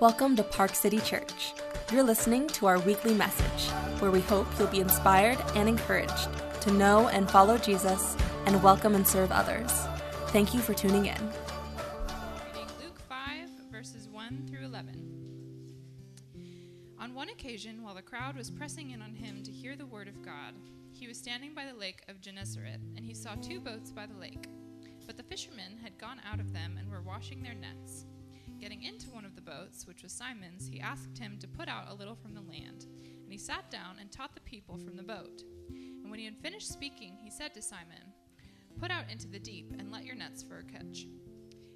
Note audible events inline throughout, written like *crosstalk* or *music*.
Welcome to Park City Church. You're listening to our weekly message, where we hope you'll be inspired and encouraged to know and follow Jesus and welcome and serve others. Thank you for tuning in. Reading Luke 5, verses 1 through 11. On one occasion, while the crowd was pressing in on him to hear the word of God, he was standing by the lake of Gennesaret, and he saw two boats by the lake. But the fishermen had gone out of them and were washing their nets. Getting into one of the boats, which was Simon's, he asked him to put out a little from the land. And he sat down and taught the people from the boat. And when he had finished speaking, he said to Simon, Put out into the deep and let your nets for a catch.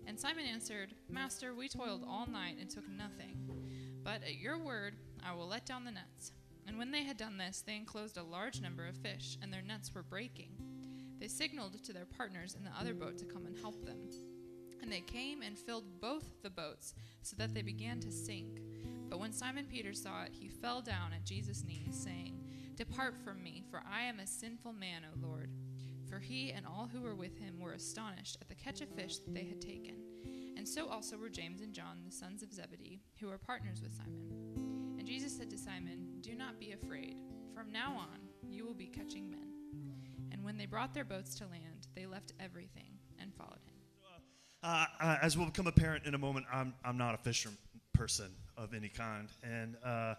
And Simon answered, Master, we toiled all night and took nothing. But at your word, I will let down the nets. And when they had done this, they enclosed a large number of fish, and their nets were breaking. They signaled to their partners in the other boat to come and help them. And they came and filled both the boats, so that they began to sink. But when Simon Peter saw it, he fell down at Jesus' knees, saying, Depart from me, for I am a sinful man, O Lord. For he and all who were with him were astonished at the catch of fish that they had taken. And so also were James and John, the sons of Zebedee, who were partners with Simon. And Jesus said to Simon, Do not be afraid. From now on, you will be catching men. And when they brought their boats to land, they left everything and followed him. Uh, uh, as will become apparent in a moment, I'm, I'm not a fisher person of any kind. And uh,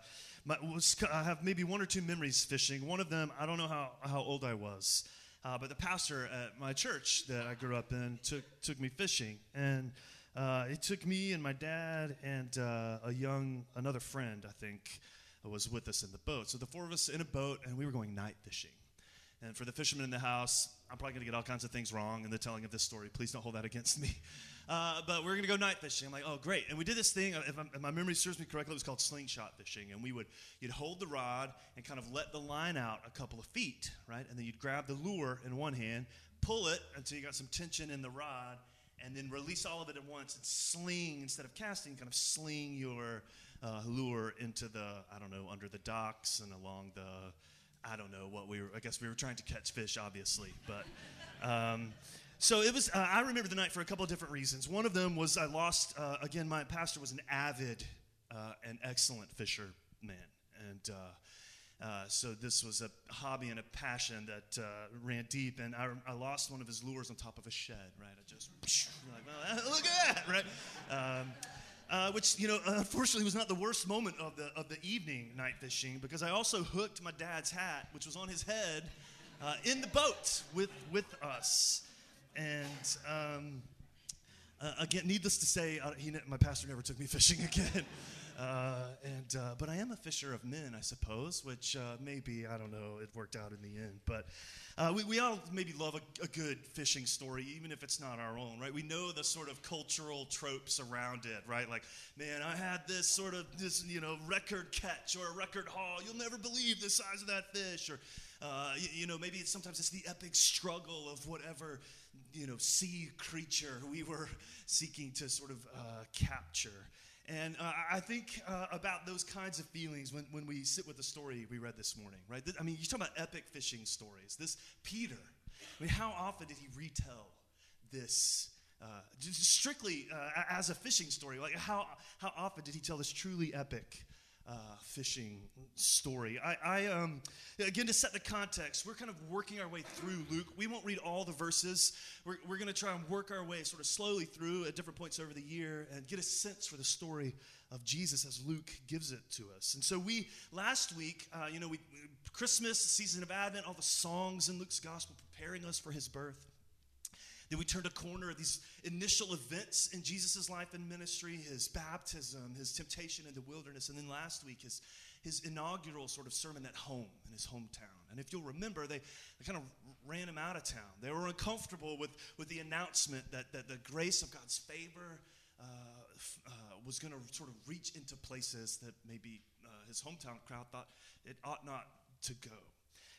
my, was, I have maybe one or two memories fishing. One of them, I don't know how, how old I was, uh, but the pastor at my church that I grew up in took, took me fishing. And uh, it took me and my dad and uh, a young, another friend, I think, was with us in the boat. So the four of us in a boat, and we were going night fishing. And for the fishermen in the house, I'm probably going to get all kinds of things wrong in the telling of this story. Please don't hold that against me. *laughs* Uh, but we're going to go night fishing. I'm like, oh, great. And we did this thing, if, if, my memory serves me correctly, it was called slingshot fishing. And we would, you'd hold the rod and kind of let the line out a couple of feet, right? And then you'd grab the lure in one hand, pull it until you got some tension in the rod, and then release all of it at once and sling, instead of casting, kind of sling your uh, lure into the, I don't know, under the docks and along the, I don't know what we were. I guess we were trying to catch fish, obviously, but. Um, so it was. Uh, I remember the night for a couple of different reasons. One of them was I lost. Uh, again, my pastor was an avid uh, and excellent fisherman, and uh, uh, so this was a hobby and a passion that uh, ran deep. And I, I, lost one of his lures on top of a shed. Right, I just *laughs* like, well, *laughs* look at that, right. Um, uh, which you know unfortunately was not the worst moment of the of the evening night fishing because I also hooked my dad's hat, which was on his head, uh, in the boat with with us, and um, uh, again, needless to say, uh, he, my pastor never took me fishing *laughs* again. Uh, and but I am a fisher of men, I suppose, which maybe I don't know. It worked out in the end, but uh, we, we all maybe love a, a, good fishing story, even if it's not our own, right? We know the sort of cultural tropes around it, right? Like, man, I had this sort of this, you know, record catch or a record haul. You'll never believe the size of that fish. Or, uh, you, you, know, maybe it's, sometimes it's the epic struggle of whatever, you know, sea creature we were *laughs* seeking to sort of uh, capture. And uh, I think uh, about those kinds of feelings when, when we sit with the story we read this morning, right? I mean, you talk about epic fishing stories. This Peter, I mean, how often did he retell this? Uh, strictly uh, as a fishing story, like how, how often did he tell this truly epic uh, fishing story. I, I um, again, to set the context, we're kind of working our way through Luke. We won't read all the verses. We're, we're going to try and work our way sort of slowly through at different points over the year and get a sense for the story of Jesus as Luke gives it to us. And so we, last week, uh, you know, we, Christmas, season of Advent, all the songs in Luke's gospel preparing us for his birth. Then we turned a corner of these initial events in Jesus' life and ministry, his baptism, his temptation in the wilderness, and then last week, his, his inaugural sort of sermon at home in his hometown. And if you'll remember, they, they kind of ran him out of town. They were uncomfortable with, with the announcement that, that the grace of God's favor uh, uh, was going to sort of reach into places that maybe uh, his hometown crowd thought it ought not to go.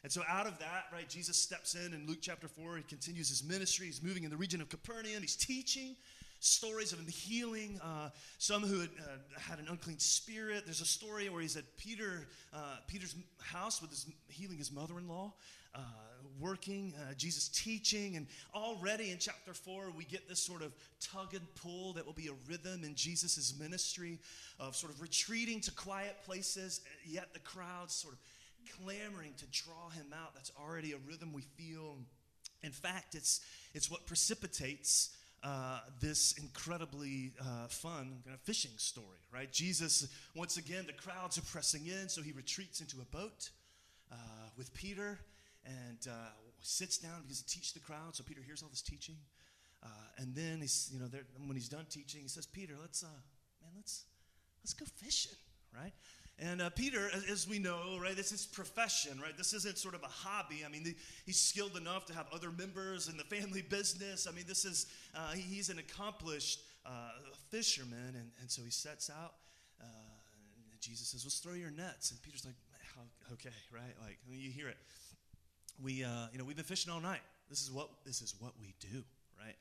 And so, out of that, right, Jesus steps in in Luke chapter 4. He continues his ministry. He's moving in the region of Capernaum. He's teaching stories of him healing uh, some who had, uh, had an unclean spirit. There's a story where he's at Peter, uh, Peter's house with his, healing his mother in law. uh, working, uh, Jesus teaching, and already in chapter four, we get this sort of tug and pull that will be a rhythm in Jesus' ministry of sort of retreating to quiet places, yet the crowds sort of clamoring to draw him out. That's already a rhythm we feel. In fact, it's, it's what precipitates uh, this incredibly uh, fun kind of fishing story, right? Jesus, once again, the crowds are pressing in, so he retreats into a boat uh, with Peter and uh, sits down because to teach the crowd. So Peter hears all this teaching, uh, and then he's, you know, when he's done teaching, he says, "Peter, let's, man, let's, let's go fishing, right?" And uh, Peter, as, we know, right, this is profession, right? This isn't sort of a hobby. I mean, he's skilled enough to have other members in the family *laughs* business. I mean, this is, uh, he, he's an accomplished uh, fisherman. And, and so he sets out. Uh, and Jesus says, let's throw your nets. And Peter's like, okay, right? Like, you hear it. We, uh, you know, we've been fishing all night. This is what, this is what we do, right?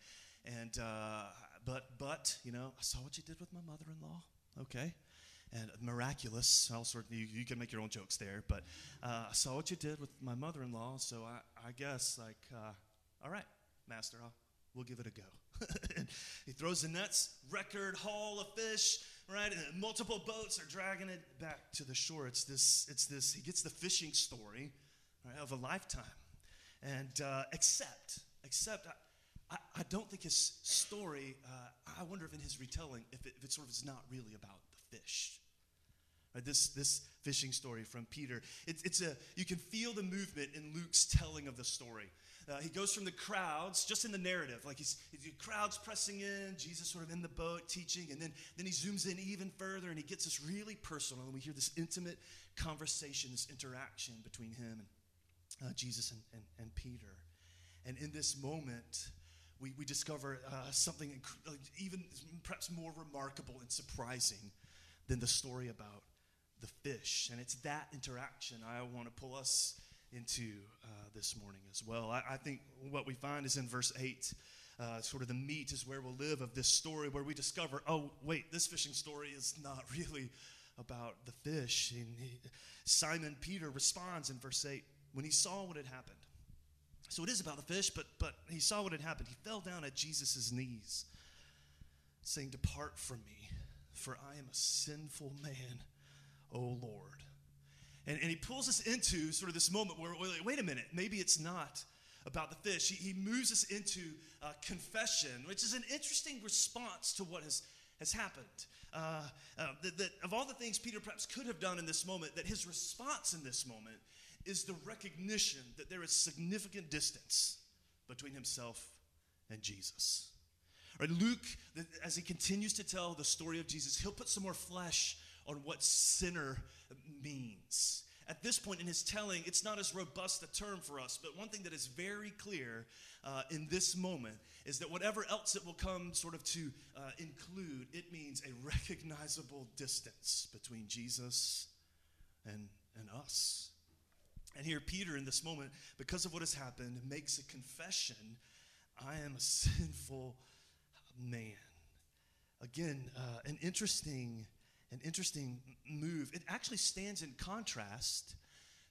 And, uh, but, but, you know, I saw what you did with my mother-in-law. Okay and miraculous. All sort you, you can make your own jokes there, but uh, I saw what you did with my mother-in-law, so I, I guess like, uh, all right, master, I'll, we'll give it a go. *laughs* he throws the nets, record haul of fish, right? And multiple boats are dragging it back to the shore. It's this, it's this. He gets the fishing story right, of a lifetime, and uh, except, except. I, I, I don't think his story, uh, I wonder if in his retelling, if it, if it sort of is not really about the fish. Right, this, this fishing story from Peter. It, it's a, you can feel the movement in Luke's telling of the story. Uh, he goes from the crowds, just in the narrative, like he's, crowds pressing in, Jesus sort of in the boat teaching, and then, then he zooms in even further and he gets this really personal, and we hear this intimate conversation, this interaction between him and uh, Jesus and, and, and, Peter. And in this moment, we, we discover uh, something inc- even perhaps more remarkable and surprising than the story about the fish. And it's that interaction I want to pull us into uh, this morning as well. I, I, think what we find is in verse 8. Uh, sort of the meat is where we'll live of this story where we discover oh wait this fishing story is not *laughs* really about the fish and he, simon peter responds in verse 8 when he saw what had happened so it is about the fish but but he saw what had happened he fell down at jesus' knees saying depart from me for i am a sinful man oh Lord. And, and he pulls us into sort of this moment where, like, wait a minute, maybe it's not about the fish. He, he moves us into uh, confession, which is an interesting response to what has, has happened. Uh, uh, that, that of all the things Peter perhaps could have done in this moment, that his response in this moment is the recognition that there is significant distance between himself and Jesus. Right, Luke, as he continues to tell the story of Jesus, he'll put some more flesh on what sinner means. At this point in his telling, it's not as robust a term for us, but one thing that is very clear uh, in this moment is that whatever else it will come sort of to uh, include, it means a recognizable distance between Jesus and, and us. And here, Peter, in this moment, because of what has happened, makes a confession I am a *laughs* sinful man. Again, uh, an interesting an interesting move. It actually stands in contrast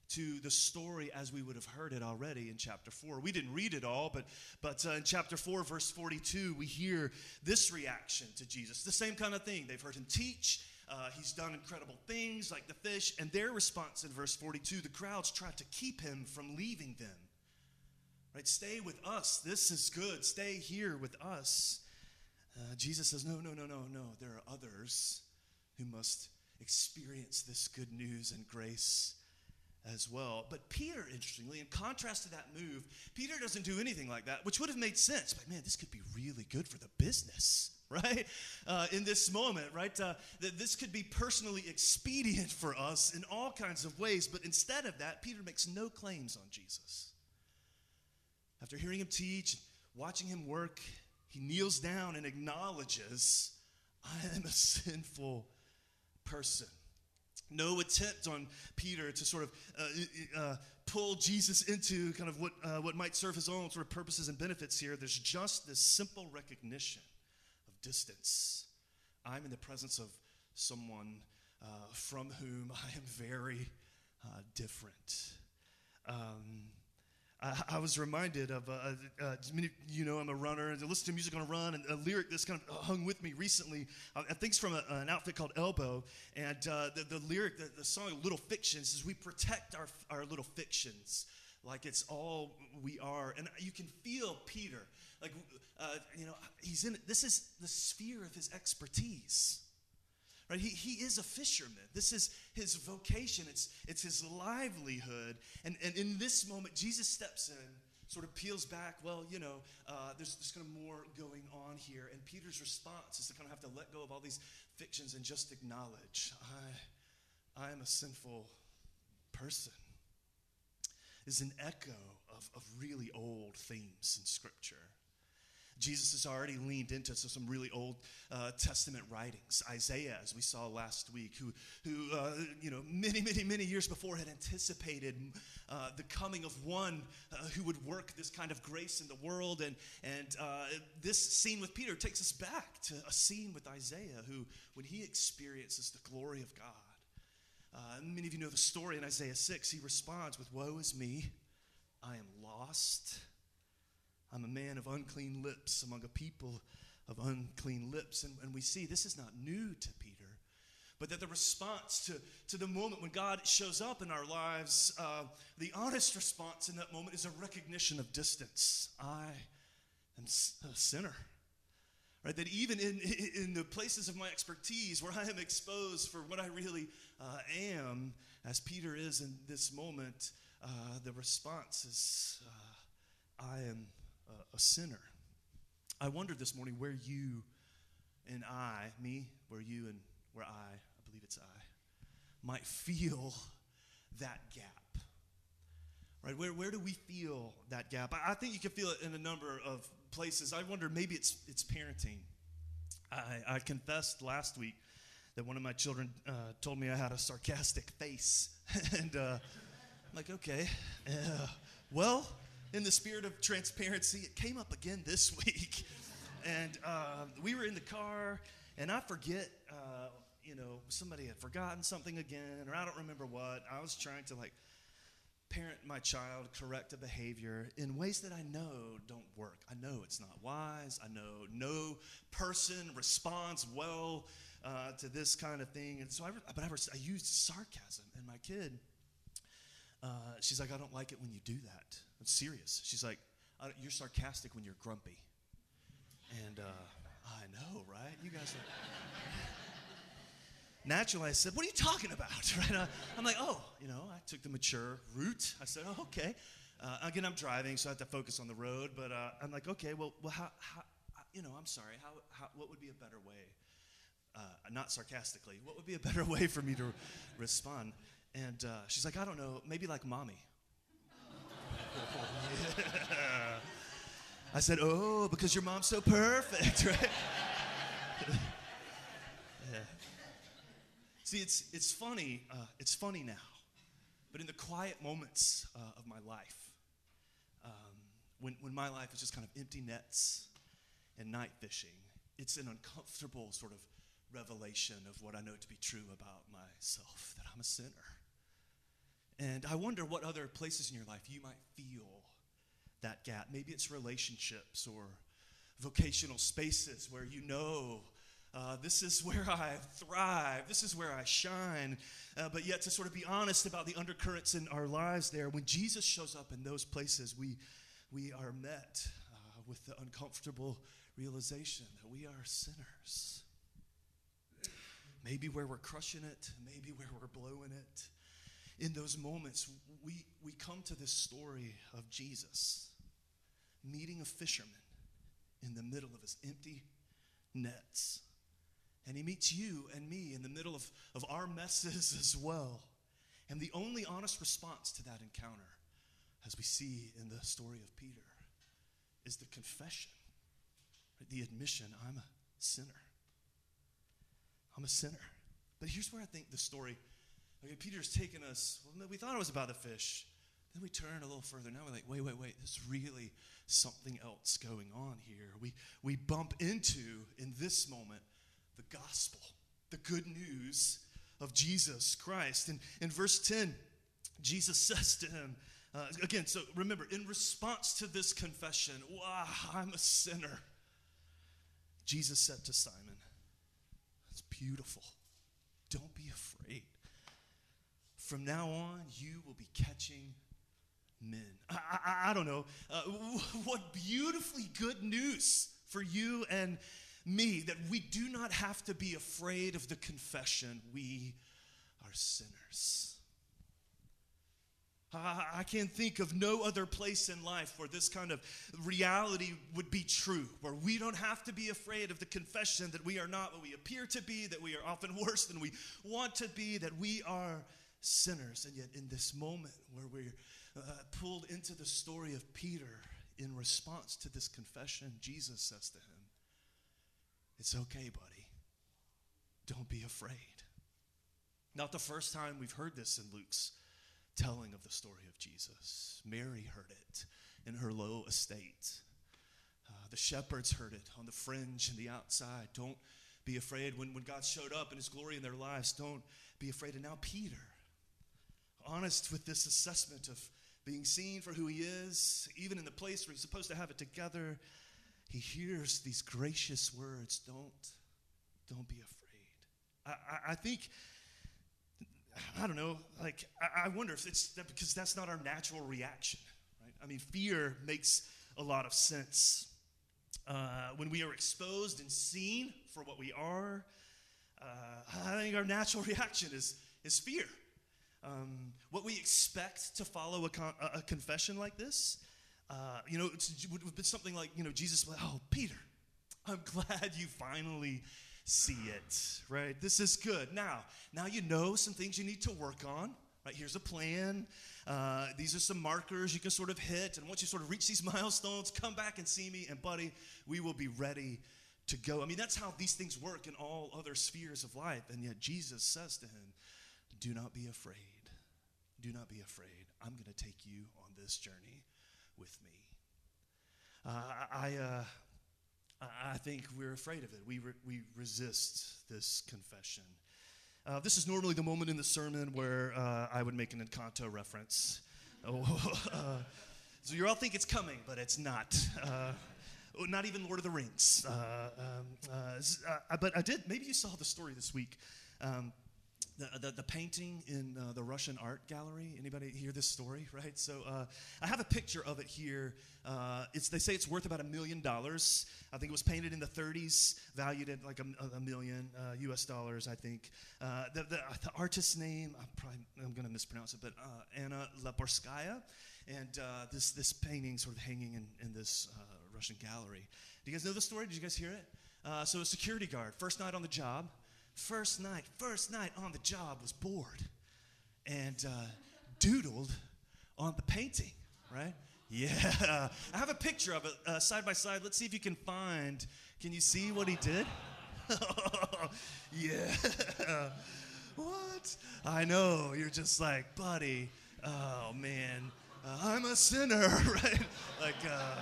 to the story as we would have heard it already in chapter 4. We didn't read it all, but, but uh, in chapter 4, verse 42, we hear this reaction to Jesus. The same kind of thing. They've heard him teach, uh, he's done incredible things like the fish, and their response in verse 42 the crowds tried to keep him from leaving them. Right? Stay with us. This is good. Stay here with us. Uh, Jesus says, No, no, no, no, no. There are others who must experience this good news and grace as well. But Peter, interestingly, in contrast to that move, Peter doesn't do anything like that, which would have made sense. But man, this could be really good for the business, *laughs* right? Uh, in this moment, right? Uh, that this could be personally expedient for us in all kinds of ways. But instead of that, Peter makes no claims on Jesus. After hearing him teach, watching him work, he kneels down and acknowledges, I am a *laughs* sinful person. No attempt on Peter to sort of uh, uh, pull Jesus into kind of what, uh, what might serve his own sort of purposes and benefits here. There's just this simple recognition of distance. I'm in the presence of someone uh, from whom I am very uh, different. Um, I, was reminded of, uh, uh, you know, I'm a runner and I listen to music on a run, and a lyric that's kind of hung with me recently. Uh, I think it's from a, an outfit called Elbow, and uh, the, the lyric, the, the song Little Fictions, is we protect our, our little fictions like it's all we are. And you can feel Peter, like, uh, you know, he's in, this is the sphere of his expertise. Right? He, he is a fisherman. This is his vocation, it's, it's his livelihood. And, and in this moment, Jesus steps in, sort of peels back, well, you know, uh, there's, there's kind of more going on here. And Peter's response is to kind of have to let go of all these fictions and just acknowledge, I, I am a sinful person. Is an echo of, of really old themes in Scripture. Jesus has already leaned into some really Old uh, Testament writings. Isaiah, as we saw last week, who, who uh, you know, many, many, many years before had anticipated uh, the coming of one uh, who would work this kind of grace in the world. And, and uh, this scene with Peter takes us back to a scene with Isaiah, who, when he experiences the glory of God, uh, many of you know the story in Isaiah 6. He responds with, Woe is me, I am lost. I'm a man of unclean lips among a people of unclean lips. And, and we see this is not new to Peter, but that the response to, to the moment when God shows up in our lives, uh, the honest response in that moment is a recognition of distance. I am a sinner. Right, that even in, *laughs* in the places of my expertise where I am exposed for what I really uh, am, as Peter is in this moment, uh, the response is, uh, I am a sinner. I wondered this morning where you and I, me, where you and where I, I believe it's I, might feel that gap. Right? Where, where do we feel that gap? I, I think you can feel it in a number of places. I wonder maybe it's, it's parenting. I, I confessed last week that one of my children uh, told me I had a sarcastic face. *laughs* and uh, I'm like, okay, uh, well, in the spirit of transparency, it came up again this *laughs* week. and uh, we were in the car, and I forget, uh, you know, somebody had forgotten something again, or I don't remember what. I was trying to like parent my child, correct a behavior in ways that I know don't work. I know it's not wise. I know no person responds well uh, to this kind of thing. And so I, but I, I used sarcasm, and my kid, uh, she's like, I don't like it when you do that. I'm serious. She's like, You're sarcastic when you're grumpy. And uh, I know, right? You guys are. *laughs* Naturally, I said, What are you talking about? *laughs* Right? Uh, I'm like, Oh, you know, I took the mature route. I said, Oh, okay. Uh, again, I'm driving, so I have to focus on the road. But uh, I'm like, Okay, well, well how, how, you know, I'm sorry. How, how, what would be a better way? Uh, not sarcastically, what would be a better *laughs* way for me to respond? And uh, she's like, I don't know, maybe like mommy. I said, Oh, because your mom's so perfect, *laughs* right? yeah. See, it's, it's funny. Uh, it's funny now. But in the quiet moments uh, of my life, um, when, when my life is just kind of empty nets and night fishing, it's an uncomfortable sort of revelation of what I know to be true about myself that I'm a sinner. And I wonder what other places in your life you might feel that gap. Maybe it's relationships or vocational spaces where you know uh, this is where I thrive, this is where I shine. Uh, but yet, to sort of be honest about the undercurrents in our lives there, when Jesus shows up in those places, we, we are met uh, with the uncomfortable realization that we are sinners. Maybe where we're crushing it, maybe where we're blowing it in those moments, we, we come to this story of Jesus meeting a fisherman in the middle of his empty nets. And he meets you and me in the middle of, of our messes *laughs* as well. And the only honest response to that encounter, as we see in the story of Peter, is the confession, the admission I'm a sinner. I'm a sinner. But here's where I think the story Okay, Peter's taken us, well, we thought it was about the fish. Then we turn a little further. Now we're like, wait, wait, wait, there's really something else going on here. We, we bump into, in this moment, the gospel, the good news of Jesus Christ. And in verse 10, Jesus *laughs* says to him, Uh, again, so remember, in response to this confession, wow, I'm a sinner, Jesus said to Simon, It's beautiful. Don't be afraid. From now on, you will be catching men. I, I, I don't know. Uh, *laughs* what beautifully good news for you and me that we do not have to be afraid of the confession we are sinners. I can't think of no other place in life where this kind of reality would be true, where we don't have to be afraid of the confession that we are not what we appear to be, that we are often worse than we want to be, that we are sinners. And yet, in this moment where we're uh, pulled into the story of Peter in response to this confession, Jesus says to him, It's okay, buddy. Don't be afraid. Not the first time we've heard this in Luke's telling of the story of Jesus. Mary heard it in her low estate. Uh, the shepherds heard it on the fringe and the outside. Don't be afraid when, when God showed up in his glory in their lives. Don't be afraid. And now, Peter, honest with this assessment of being seen for who he is, even in the place where he's supposed to have it together, he hears these gracious words Don't, don't be afraid. I, I, I think I don't know, like, I, I wonder if it's that because that's not our natural reaction, right? I mean, fear makes a lot of sense. Uh, when we are exposed and seen for what we are, uh, I think our natural *laughs* reaction is, is fear. Um, what we expect to follow a, con- a confession like this, uh, you know, it would have been something like, you know, Jesus, oh, Peter, I'm *laughs* glad you finally see it, right? This is good. Now, now you know some things you need to work on, right? Here's a plan. Uh, these are some markers you can sort of hit. And once you sort of reach these *laughs* milestones, come back and see me. And, buddy, we will be ready to go. I mean, that's how these things work in all other spheres of life. And yet, Jesus says to him, Do not be afraid. Do not be afraid. I'm going to take you on this journey with me. Uh, I, uh, I think we're afraid of it. We, re- we resist this confession. Uh, this is normally the moment in the sermon where uh, I would make an Encanto reference. *laughs* Oh, uh, so you all think it's coming, but it's not. Uh, oh, not even Lord of the Rings. Um, but I did. Maybe you saw the story this week. Um, the, the, the, painting in uh, the Russian art gallery. Anybody hear this story, *laughs* right? So uh, I have a picture of it here. Uh, it's, they say it's worth about a million dollars. I think it was painted in the 30s, valued at like a, a million US uh, dollars, I think. Uh, the, the, the, artist's name, I'm probably I'm going to mispronounce it, but Anna Leporskaya. And this, this painting sort of hanging in, in this Russian gallery. Do you guys know the story? Did you guys hear it? so a security guard, first night on the job, first night, first night on the job was bored and uh, doodled on the painting, right? Yeah. I have a picture of it uh, side by side. Let's see if you can find. Can you see what he did? *laughs* yeah. what? I know. You're just like, buddy, oh man, uh, I'm a sinner, *laughs* right? like, uh,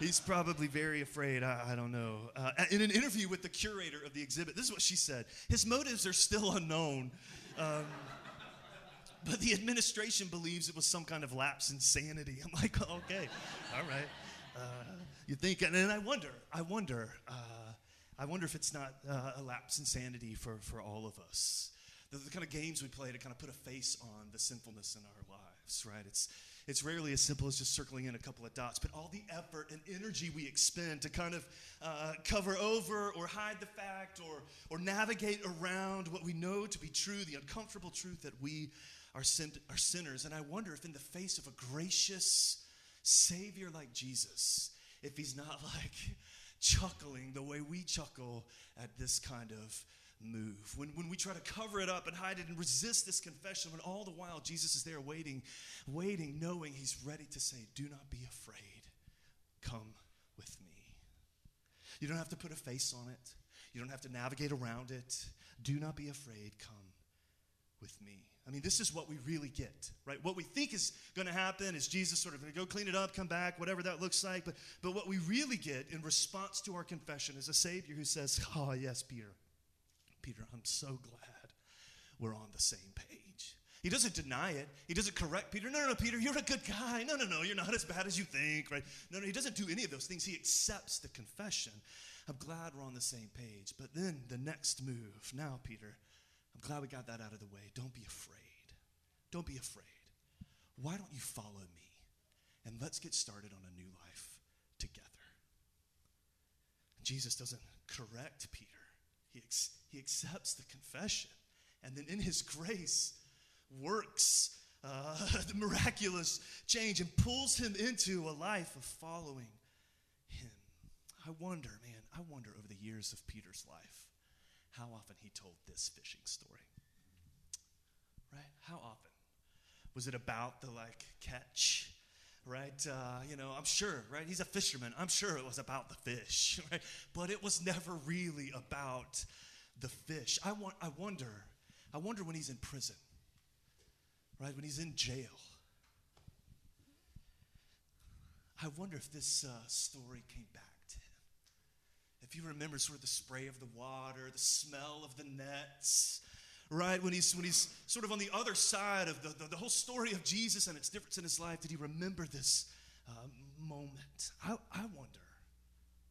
He's probably very afraid. I, I don't know. Uh, in an interview with the curator of the exhibit, this is what she said His motives are still unknown. Um, but the administration believes it was some kind of lapse in sanity. I'm like, *laughs* okay, all right. Uh, you think, and I wonder, I wonder, uh, I wonder if it's not uh, a lapse in sanity for, for all of us. The, the, kind of games we play to kind of put a face on the sinfulness in our lives, right? It's it's rarely as simple as just circling in a couple of dots, but all the effort and energy we expend to kind of uh, cover over or hide the fact or, or navigate around what we know to be true, the uncomfortable truth that we are, sin- are sinners. And I wonder if, in the face of a gracious Savior like Jesus, if he's not *laughs* like chuckling the way we chuckle at this kind of move. When, when we try to cover it up and hide it and resist this confession, when all the while Jesus is there waiting, waiting, knowing he's ready to say, Do not be afraid. Come with me. You don't have to put a face on it, you don't have to navigate around it. Do not be afraid. Come with me. I mean, this is what we really get, right? What we think is going to happen is Jesus sort of going to go clean it up, come back, whatever that looks like. But, but what we really get in response to our confession is a Savior who says, Oh, yes, Peter, Peter, I'm so glad we're on the same page. He doesn't deny it. He doesn't correct Peter. No, no, no, Peter, you're a good guy. No, no, no, you're not as bad as you think, right? No, no, he doesn't do any of those things. He accepts the confession. I'm glad we're on the same page. But then the next move. Now, Peter, I'm glad we got that out of the way. Don't be afraid. Don't be afraid. Why don't you follow me? And let's get started on a new life together. Jesus doesn't correct Peter, he, ex- he accepts the confession. And then in his grace, works uh, *laughs* the miraculous change and pulls him into a life of following him. I wonder, man, I wonder over the years of Peter's life how often he told this fishing story. Right? How often? Was it about the like catch? Right? Uh, you know, I'm sure, right? He's a fisherman. I'm sure it was about the fish, *laughs* right? But it was never really about the fish. I, want, I wonder, I wonder when he's in prison, right? When he's in jail. I wonder if this uh, story came back to him. If he remembers sort of the spray of the water, the smell of the nets, right? When he's, when he's sort of on the other side of the, the, the whole story of Jesus and its difference in his life, did he remember this uh, moment? I, I wonder.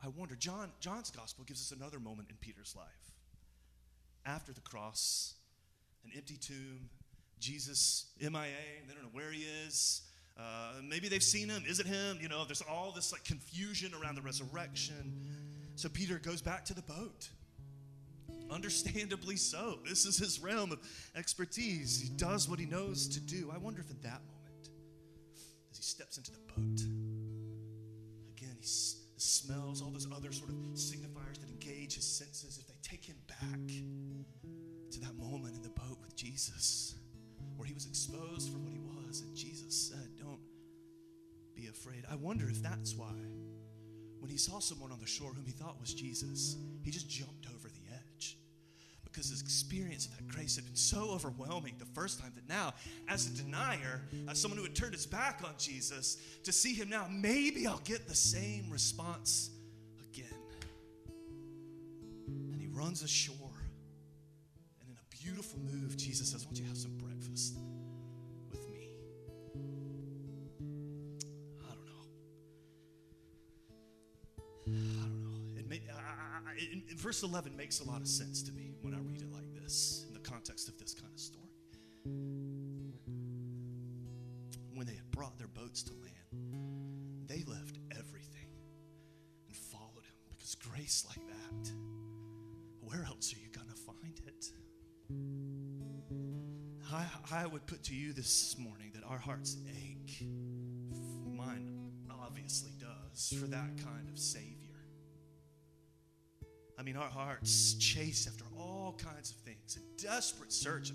I wonder. John, John's gospel gives us another moment in Peter's life. After the cross, an empty tomb, Jesus MIA, they don't know where he is. Uh, maybe they've seen him. Is it him? You know, there's all this like confusion around the resurrection. So Peter goes back to the boat. Understandably so. This is his realm of expertise. He does what he knows to do. I wonder if at that moment, as he steps into the boat, again, he s- smells all those other sort of signifiers that engage his senses, if they take him back to that moment in the boat with Jesus, where he was exposed for what he was, and Jesus said, Don't be afraid. I wonder if that's why, when he saw someone on the shore whom he thought was Jesus, he just jumped over because his experience of that grace had been so overwhelming the first time that now, as a denier, as someone who had turned his back on Jesus, to see him now, maybe I'll get the same response again. And he runs ashore. And in a beautiful move, Jesus says, Why don't you have some breakfast with me? I don't know. I don't know. It may, I, I, it, verse 11 makes a lot of sense to me when I read it like this, in the context of this kind of story. When they had brought their boats to land, they left everything and followed him because grace like that, where else are you going to find it? I, I would put to you this morning that our hearts ache. Mine obviously does for that kind of Savior. I mean, our hearts chase after all kinds of things, a desperate search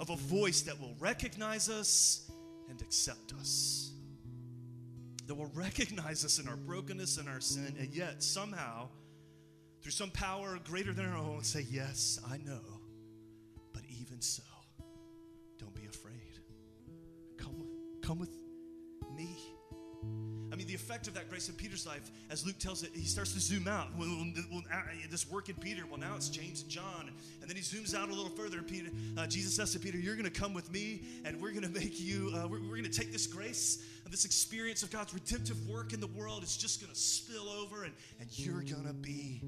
of, a voice that will recognize us and accept us. That will recognize us in our brokenness and our sin, and yet somehow, through some power greater than our own, say, Yes, I know, but even so, don't be afraid. Come come with effect of that grace in Peter's life, as Luke tells it, he starts to zoom out. Well, this work in Peter, well, now it's James and John. And then he zooms out a little further. And Peter, uh, Jesus says to Peter, You're going to come with me, and we're going to make you, uh, we're, we're going to take this grace, and this experience of God's redemptive work in the world. It's just going to spill over, and, and you're going to be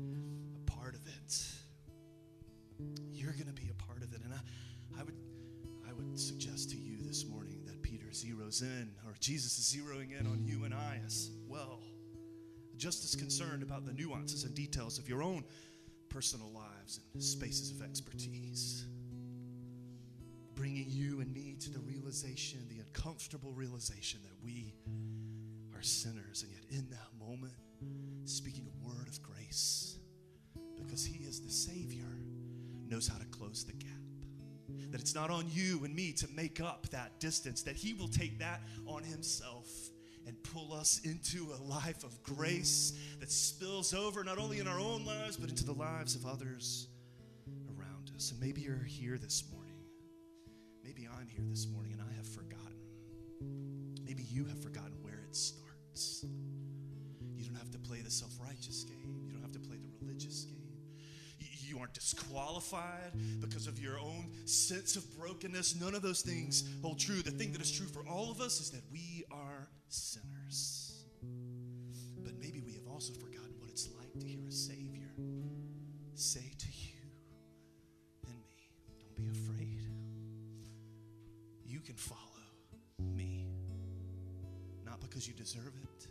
in, or Jesus is zeroing in on you and I as well. Just as concerned about the nuances and details of your own personal lives and spaces of expertise. Bringing you and me to the realization, the uncomfortable realization that we are sinners, and yet in that moment, speaking a word of grace, because He is the Savior, knows how to close the gap that it's not on you and me to make up that distance, that He will take that on Himself and pull us into a life of grace that spills over not only in our own lives, but into the lives of others around us. And maybe you're here this morning. Maybe I'm here this morning and I have forgotten. Maybe you have forgotten where it starts. You don't have to play the self righteous game, you don't have to play the religious game. You aren't disqualified because of your own sense of brokenness. None of those things hold true. The thing that is true for all of us is that we are sinners. But maybe we have also forgotten what it's like to hear a Savior say to you and me, Don't be afraid. You can follow me. Not because you deserve it.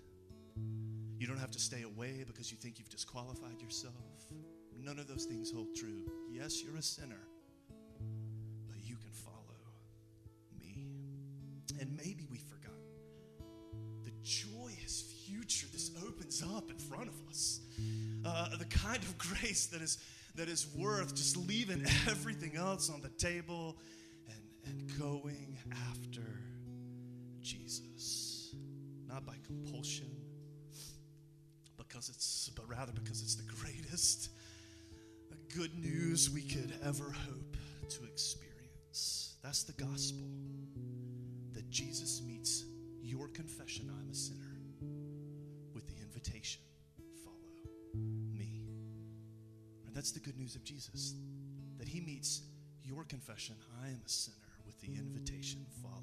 You don't have to stay away because you think you've disqualified yourself. None of those things hold true. Yes, you're a sinner, but you can follow me. And maybe we've forgotten the joyous future this opens up in front of us. Uh, the kind of grace that is, that is worth just leaving everything else on the table and, and going after Jesus. Not by compulsion, because it's, but rather because it's the greatest good news we could ever hope to experience. That's the gospel that Jesus meets your confession, I'm a sinner, with the invitation, follow me. And that's the good news of Jesus, that he meets your confession, I am a sinner, with the invitation, follow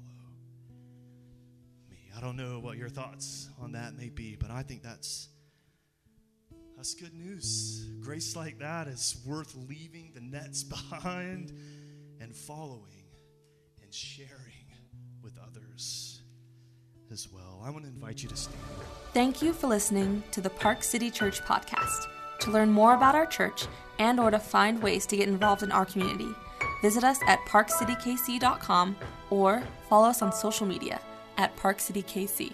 me. I don't know what your thoughts on that may be, but I think that's that's good news. Grace like that is worth leaving the nets *laughs* behind and following and sharing with others as well. I want to invite you to stand. Thank you for listening to the Park City Church podcast. To learn more about our church and or to find ways to get involved in our community, visit us at parkcitykc.com or follow us on social media at parkcitykc.